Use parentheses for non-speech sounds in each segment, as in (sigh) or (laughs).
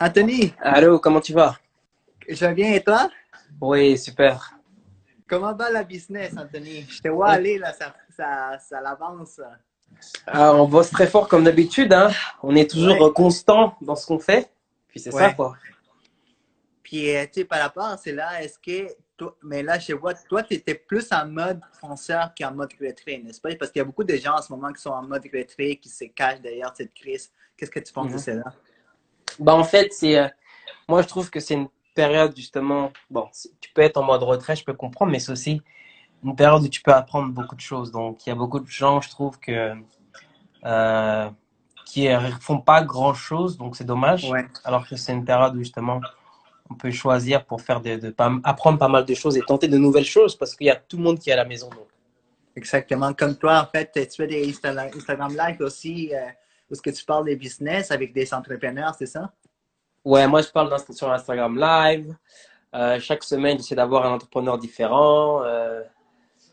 Anthony, Allô, comment tu vas? je bien et toi? Oui, super. Comment va la business, Anthony? Je te vois aller là, ça, ça, ça l'avance. Ah, on bosse très fort comme d'habitude, hein. On est toujours Ouais. constant dans ce qu'on fait. Puis c'est ça, Ouais. quoi. Puis, euh, tu sais, par rapport à cela, est-ce que, toi, mais là, je vois, toi, tu étais plus en mode fonceur qu'en mode retrait, n'est-ce pas? Parce qu'il y a beaucoup de gens en ce moment qui sont en mode retrait, qui se cachent derrière cette crise. Qu'est-ce que tu penses de Mhm. cela? Bah, en fait, c'est, euh, moi, je trouve que c'est une période, justement, bon, tu peux être en mode retrait, je peux comprendre, mais c'est aussi une période où tu peux apprendre beaucoup de choses. Donc, il y a beaucoup de gens, je trouve, que, euh, qui euh, font pas grand-chose, donc c'est dommage. Ouais, Alors que c'est une période où, justement, on peut choisir pour faire de, apprendre pas mal de choses et tenter de nouvelles choses parce qu'il y a tout le monde qui est à la maison. Donc. exactement. Comme toi, en fait, tu fais des Insta- Instagram Live aussi, euh, est-ce que tu parles des business avec des entrepreneurs, c'est ça? Ouais, moi je parle sur Instagram Live. Euh, chaque semaine, j'essaie d'avoir un entrepreneur différent. Euh,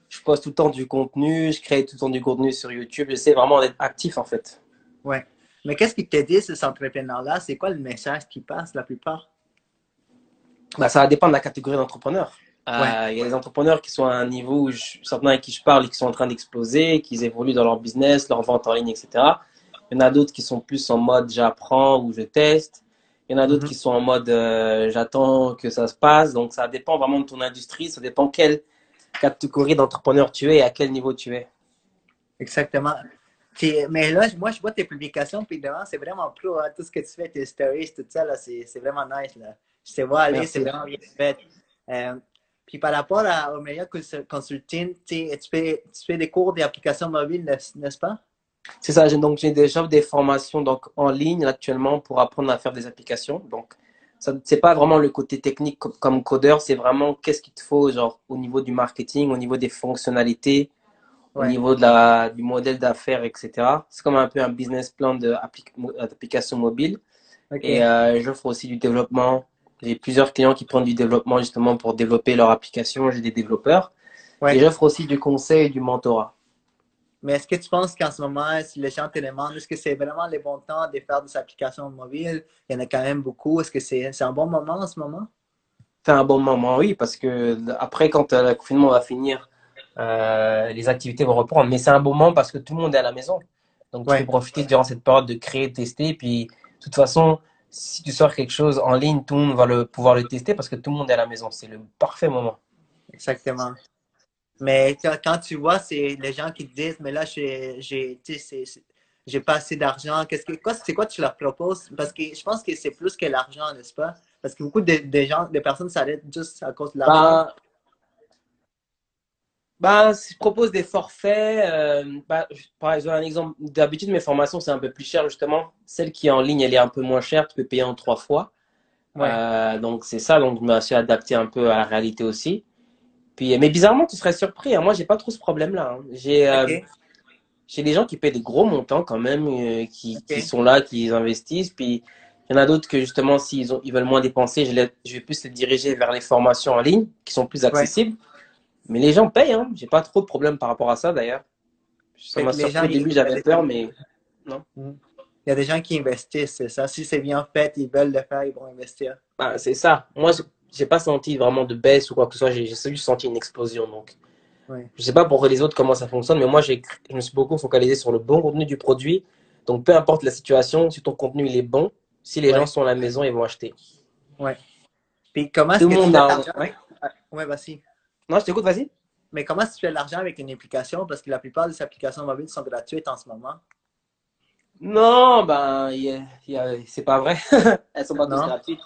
je poste tout le temps du contenu, je crée tout le temps du contenu sur YouTube. J'essaie vraiment d'être actif en fait. Ouais. Mais qu'est-ce qui te dit, ces entrepreneurs-là? C'est quoi le message qui passe la plupart? Bah, ça va dépendre de la catégorie d'entrepreneurs. Euh, Ouais. Il y a des entrepreneurs qui sont à un niveau où je- certains avec qui je parle et qui sont en train d'exploser, qui évoluent dans leur business, leur vente en ligne, etc. Il y en a d'autres qui sont plus en mode j'apprends ou je teste. Il y en a d'autres Mhm. qui sont en mode euh, j'attends que ça se passe. Donc ça dépend vraiment de ton industrie, ça dépend quelle catégorie d'entrepreneur tu es et à quel niveau tu es. Exactement. Mais là, moi, je vois tes publications, puis devant, c'est vraiment pro. hein. Tout ce que tu fais, tes stories, tout ça, là, c'est vraiment nice. Là. Je te vois aller, c'est vraiment bien fait. Euh, puis par rapport à, au meilleur cons- consulting, tu fais, tu fais des cours d'application mobile, n'est- n'est-ce pas? C'est ça, j'ai donc j'ai déjà des formations donc en ligne actuellement pour apprendre à faire des applications. Donc ça c'est pas vraiment le côté technique co- comme codeur, c'est vraiment qu'est-ce qu'il te faut genre au niveau du marketing, au niveau des fonctionnalités, au niveau de la du modèle d'affaires, etc. C'est comme un peu un business plan d'application mobile. Et euh, j'offre aussi du développement. J'ai plusieurs clients qui prennent du développement justement pour développer leur application. J'ai des développeurs. Ouais. Et j'offre aussi du conseil et du mentorat. Mais est-ce que tu penses qu'en ce moment, si les gens te demandent, est-ce que c'est vraiment le bon temps de faire des applications mobiles? Il y en a quand même beaucoup. Est-ce que c'est c'est un bon moment en ce moment? C'est un bon moment, oui, parce que après, quand euh, le confinement va finir, euh, les activités vont reprendre. Mais c'est un bon moment parce que tout le monde est à la maison. Donc, tu Ouais. peux profiter durant cette période de créer, tester. Puis, de toute façon, si tu sors quelque chose en ligne, tout le monde va le, pouvoir le tester parce que tout le monde est à la maison. C'est le parfait moment. Exactement. Mais quand tu vois, c'est les gens qui te disent, mais là, j'ai, pas assez d'argent. Qu'est-ce que, quoi, c'est quoi tu leur proposes? Parce que je pense que c'est plus que l'argent, n'est-ce pas? Parce que beaucoup de, de gens, de personnes s'arrêtent juste à cause de l'argent. Ben, si je propose des forfaits, euh, je- par exemple, un exemple, d'habitude, mes formations, c'est un peu plus cher, justement. Celle qui est en ligne, elle est un peu moins chère. Tu peux payer en trois fois. Ouais. Euh, donc c'est ça, donc je me suis adapté un peu à la réalité aussi. Puis, mais bizarrement, tu serais surpris, hein. Moi, j'ai pas trop ce problème-là. hein. J'ai euh, des gens qui paient des gros montants quand même, euh, qui, sont là, qui investissent. Puis il y en a d'autres que justement, s'ils ils veulent moins dépenser, je, les- je vais plus les diriger vers les formations en ligne qui sont plus Ouais. accessibles. Mais les gens payent, hein. J'ai pas trop de problème par rapport à ça d'ailleurs. Ça m'a surpris au début, j'avais peur, mais non. Il y a des gens qui investissent, c'est ça. Si c'est bien fait, ils veulent le faire, ils vont investir. Bah, c'est ça. Moi, j'ai- pas senti vraiment de baisse ou quoi que ce soit. J'ai juste senti une explosion. Donc, Ouais. je sais pas pour les autres comment ça fonctionne, mais moi, j'ai, je me suis beaucoup focalisé sur le bon contenu du produit. Donc, peu importe la situation, si ton contenu il est bon, si les Ouais. gens sont à la maison, ils vont acheter. Ouais. Puis comment est-ce Tout que le tu monde fais de a. l'argent? Ouais. Vas-y. Non, je t'écoute, vas-y. Mais comment est-ce que tu fais de l'argent avec une application? Parce que la plupart des applications mobiles sont gratuites en ce moment. Non, ben, c'est pas vrai. (laughs) Elles sont pas toutes gratuites.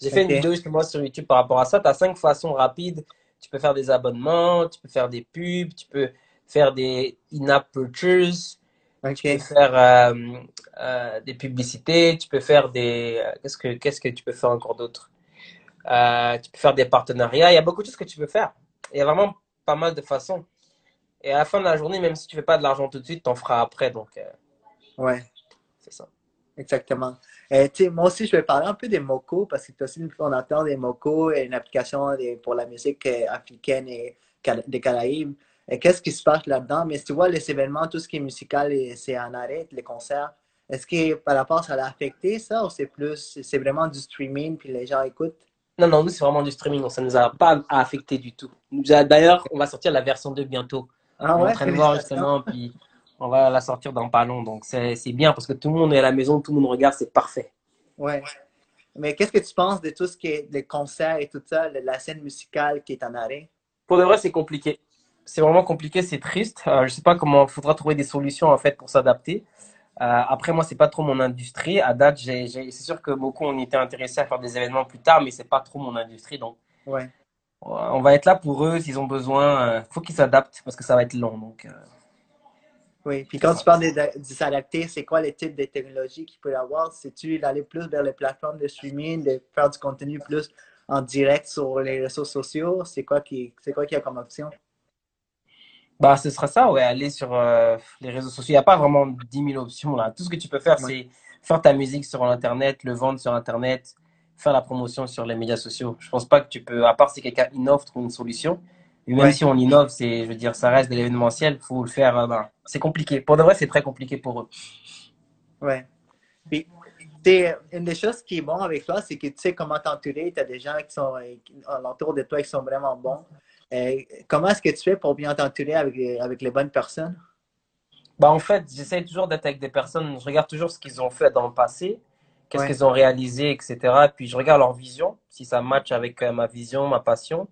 J'ai fait une vidéo justement sur YouTube par rapport à ça. Tu as cinq façons rapides. Tu peux faire des abonnements, tu peux faire des pubs, tu peux faire des in-app purchases, tu peux faire euh, euh, des publicités, tu peux faire des... euh, Qu'est-ce que, qu'est-ce que tu peux faire encore d'autre? Euh, tu peux faire des partenariats. Il y a beaucoup de choses que tu peux faire. Il y a vraiment pas mal de façons. Et à la fin de la journée, même si tu fais pas de l'argent tout de suite, t'en feras après. Donc, Ouais. c'est ça. Exactement. Et, sais, moi aussi, je vais parler un peu des Moco parce que tu es aussi le fondateur des Moco, une application des- pour la musique euh, africaine et des Caraïbes. Et qu'est-ce qui se passe là-dedans? Mais tu vois, les événements, tout ce qui est musical, et- c'est en arrêt, les concerts. Est-ce que par rapport, ça l'a affecté ça ou c'est plus, c'est vraiment du streaming puis les gens écoutent? Non, non, nous, c'est vraiment du streaming, donc ça ne nous a pas affecté du tout. D'ailleurs, on va sortir la version 2 bientôt. Ah on est ouais, en train de voir justement, puis on va la sortir dans pas long. Donc, c'est bien parce que tout le monde est à la maison, tout le monde regarde, c'est parfait. Ouais. Mais qu'est-ce que tu penses de tout ce qui est les concerts et tout ça, de la scène musicale qui est en arrêt? Pour de vrai, c'est compliqué. C'est vraiment compliqué, c'est triste. Euh, je sais pas comment, il faudra trouver des solutions en fait pour s'adapter. Euh, après, moi, c'est pas trop mon industrie. À date, c'est sûr que beaucoup on était intéressés à faire des événements plus tard, mais c'est pas trop mon industrie. Donc, Ouais. on va être là pour eux s'ils ont besoin. Euh, faut qu'ils s'adaptent parce que ça va être long. Donc, Oui. Puis quand tu parles de, s'adapter, c'est quoi les types de technologies qu'il peut y avoir? C'est-tu d'aller plus vers les plateformes de streaming, de faire du contenu plus en direct sur les réseaux sociaux? C'est quoi qui, c'est quoi qu'il y a comme option? bah, ce sera ça, ouais, aller sur euh, les réseaux sociaux. Il n'y a pas vraiment 10 000 options là. Tout ce que tu peux faire, c'est faire ta musique sur Internet, le vendre sur Internet, faire la promotion sur les médias sociaux. Je pense pas que tu peux, à part si quelqu'un innove, trouve une solution. Même Ouais. si on innove, c'est, je veux dire, ça reste de l'événementiel, faut le faire. euh, ben, c'est compliqué. Pour de vrai, c'est très compliqué pour eux. Ouais. Puis, une des choses qui est bon avec toi, c'est que tu sais comment t'entourer. Tu as des gens qui sont euh, alentour de toi qui sont vraiment bons. Euh, comment est-ce que tu fais pour bien t'entourer avec, les- avec les bonnes personnes? Bah, en fait, j'essaie toujours d'être avec des personnes, je regarde toujours ce qu'ils ont fait dans le passé, qu'est-ce Ouais. qu'ils ont réalisé, etc. Puis je regarde leur vision, si ça match avec ma vision, ma passion.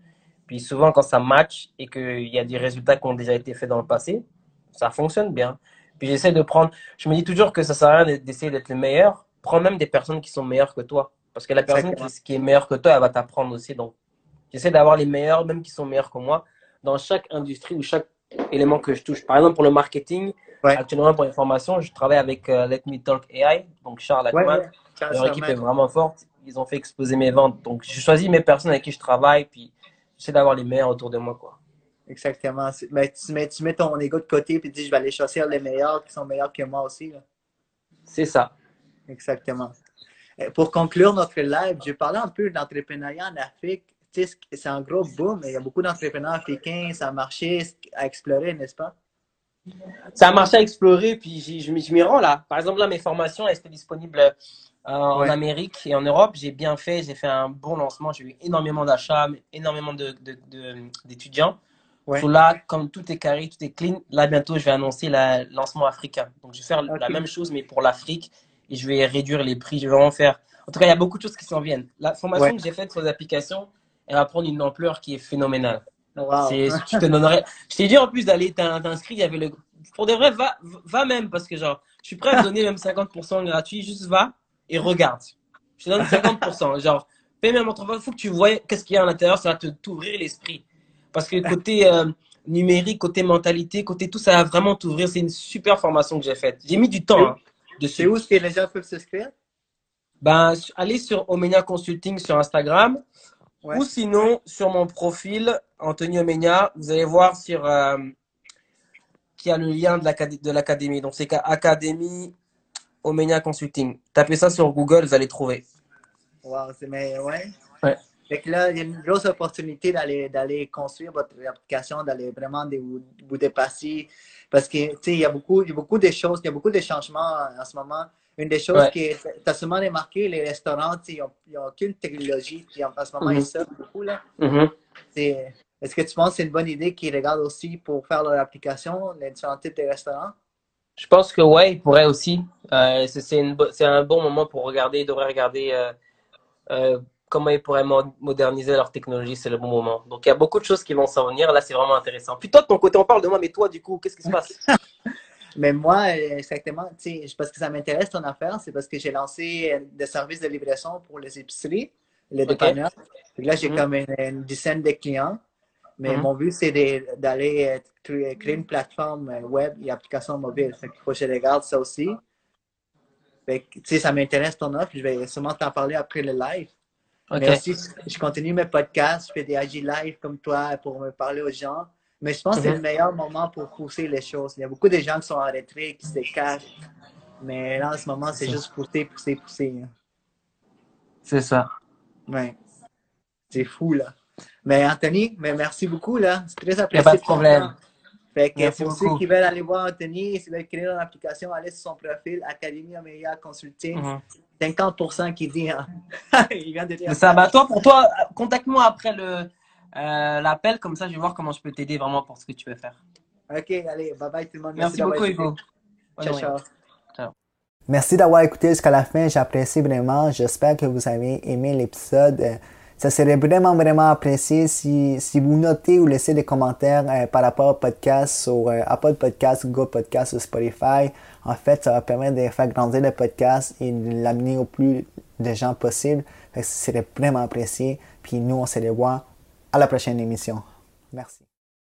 Puis souvent, quand ça match et qu'il y a des résultats qui ont déjà été faits dans le passé, ça fonctionne bien. Puis j'essaie de prendre, je me dis toujours que ça sert à rien d'essayer d'être le meilleur. Prends même des personnes qui sont meilleures que toi. Parce que la personne qui, qui est meilleure que toi, elle va t'apprendre aussi. Donc, j'essaie d'avoir les meilleurs, même qui sont meilleurs que moi, dans chaque industrie ou chaque élément que je touche. Par exemple, pour le marketing, Ouais. Actuellement, pour l'information, je travaille avec euh, Let Me Talk AI, donc Charles Ackman. ouais. Charles Leur équipe est vraiment forte. Ils ont fait exploser mes ventes. Donc, je choisis mes personnes avec qui je travaille, puis j'essaie d'avoir les meilleurs autour de moi, quoi. Exactement. Mais tu mets, tu mets ton ego de côté et dis, je vais aller choisir les meilleurs qui sont meilleurs que moi aussi. C'est ça. Exactement. Euh, Pour conclure notre live, je parlais un peu d'entrepreneuriat en Afrique. Tu sais, c'est un gros boom. Il y a beaucoup d'entrepreneurs africains. Ça a marché à explorer, n'est-ce pas? Ça a marché à explorer, puis je m'y je m'y rends là. Par exemple, là, mes formations, elles étaient disponibles euh, en. Amérique et en Europe. J'ai bien fait, j'ai fait un bon lancement. J'ai eu énormément d'achats, énormément de- de- de- d'étudiants. Ouais. So là, comme tout est carré, tout est clean, là bientôt je vais annoncer le lancement africain. Donc je vais faire la même chose mais pour l'Afrique et je vais réduire les prix. Je vais vraiment faire. En tout cas, il y a beaucoup de choses qui s'en viennent. La formation Ouais. que j'ai faite sur les applications, elle va prendre une ampleur qui est phénoménale. Wow. C'est, (laughs) je te donnerais. Je t'ai dit en plus d'aller t'in- t'inscrire, il y avait le. Pour de vrai, va, va même parce que genre, je suis prêt à donner même 50% gratuit. Juste va et regarde. Je te donne 50%. Genre, paye même entre Il faut que tu vois qu'est-ce qu'il y a à l'intérieur, ça va te t'ouvrir l'esprit. Parce que côté euh, numérique, côté mentalité, côté tout, ça va vraiment t'ouvrir. C'est une super formation que j'ai faite. J'ai mis du temps hein, C'est dessus. où est-ce que les gens peuvent s'inscrire? Ben, allez sur Omenia Consulting sur Instagram. Ouais. Ou sinon, sur mon profil, Anthony Omenia, vous allez voir sur euh, qu'il y a le lien de l'académie. Donc, c'est Académie Omenia Consulting. Tapez ça sur Google, vous allez trouver. Wow, c'est mais ouais. Ouais. Fait que là, il y a une grosse opportunité d'aller d'aller construire votre application, d'aller vraiment de vous, vous dépasser. Parce que, tu sais, il y a beaucoup, il y a beaucoup de choses, il y a beaucoup de changements en, ce moment. Une des choses Ouais. que tu as sûrement remarqué, les restaurants, tu sais, ils n'ont aucune technologie. Puis en, en ce moment, Mhm. ils sortent beaucoup, là. Mhm. C'est- Est-ce que tu penses que c'est une bonne idée qu'ils regardent aussi pour faire leur application, les différents types de restaurants? Je pense que ouais, il pourrait aussi. Euh, c'est un bon moment pour regarder. Ils devraient regarder euh, euh, comment ils pourraient mo- moderniser leur technologie. C'est le bon moment. Donc il y a beaucoup de choses qui vont s'en venir. Là, c'est vraiment intéressant. Puis toi, de ton côté, on parle de moi, mais toi, du coup, qu'est-ce qui se passe? (laughs) Mais moi, exactement, parce que ça m'intéresse ton affaire, c'est parce que j'ai lancé des services de livraison pour les épiceries, les dépanneurs. Là, j'ai Mhm. comme une, une dizaine de clients. Mais Mhm. mon but, c'est d'aller créer une plateforme web et application mobile. Fait qu'il faut que je regarde ça aussi. Fait que, tu sais, ça m'intéresse ton offre. Je vais sûrement t'en parler après le live. Mais aussi, je continue mes podcasts, je fais des IG live comme toi pour me parler aux gens. Mais je pense que c'est Mhm. le meilleur moment pour pousser les choses. Il y a beaucoup de gens qui sont en retrait, qui se cachent. Mais là, en ce moment, c'est juste pousser, pousser, pousser. hein. C'est ça. Ouais. C'est fou, là. Mais Anthony, mais merci beaucoup, là. C'est très Il n'y a apprécié. pas de problème. temps. Fait que Merci pour beaucoup. ceux qui veulent aller voir Anthony, s'ils veulent créer une application, allez sur son profil, Académie Amelia Consulting. Mhm. 50% qui dit, hein. (laughs) il vient de dire. Ça. Bah, toi, pour toi, contacte-moi après le euh, l'appel, comme ça, je vais voir comment je peux t'aider vraiment pour ce que tu veux faire. Ok, allez, bye bye tout le monde. Merci, beaucoup. Hugo. Bonne Ciao, journée. ciao. Merci d'avoir écouté jusqu'à la fin. J'apprécie vraiment. J'espère que vous avez aimé l'épisode. Ça serait vraiment, vraiment apprécié si, si vous notez ou laissez des commentaires euh, par rapport au podcast sur euh, Apple Podcast, Google Podcast ou Spotify. En fait, ça va permettre de faire grandir le podcast et de l'amener au plus de gens possible. Ça serait vraiment apprécié. Puis nous, on se revoit à la prochaine émission. Merci.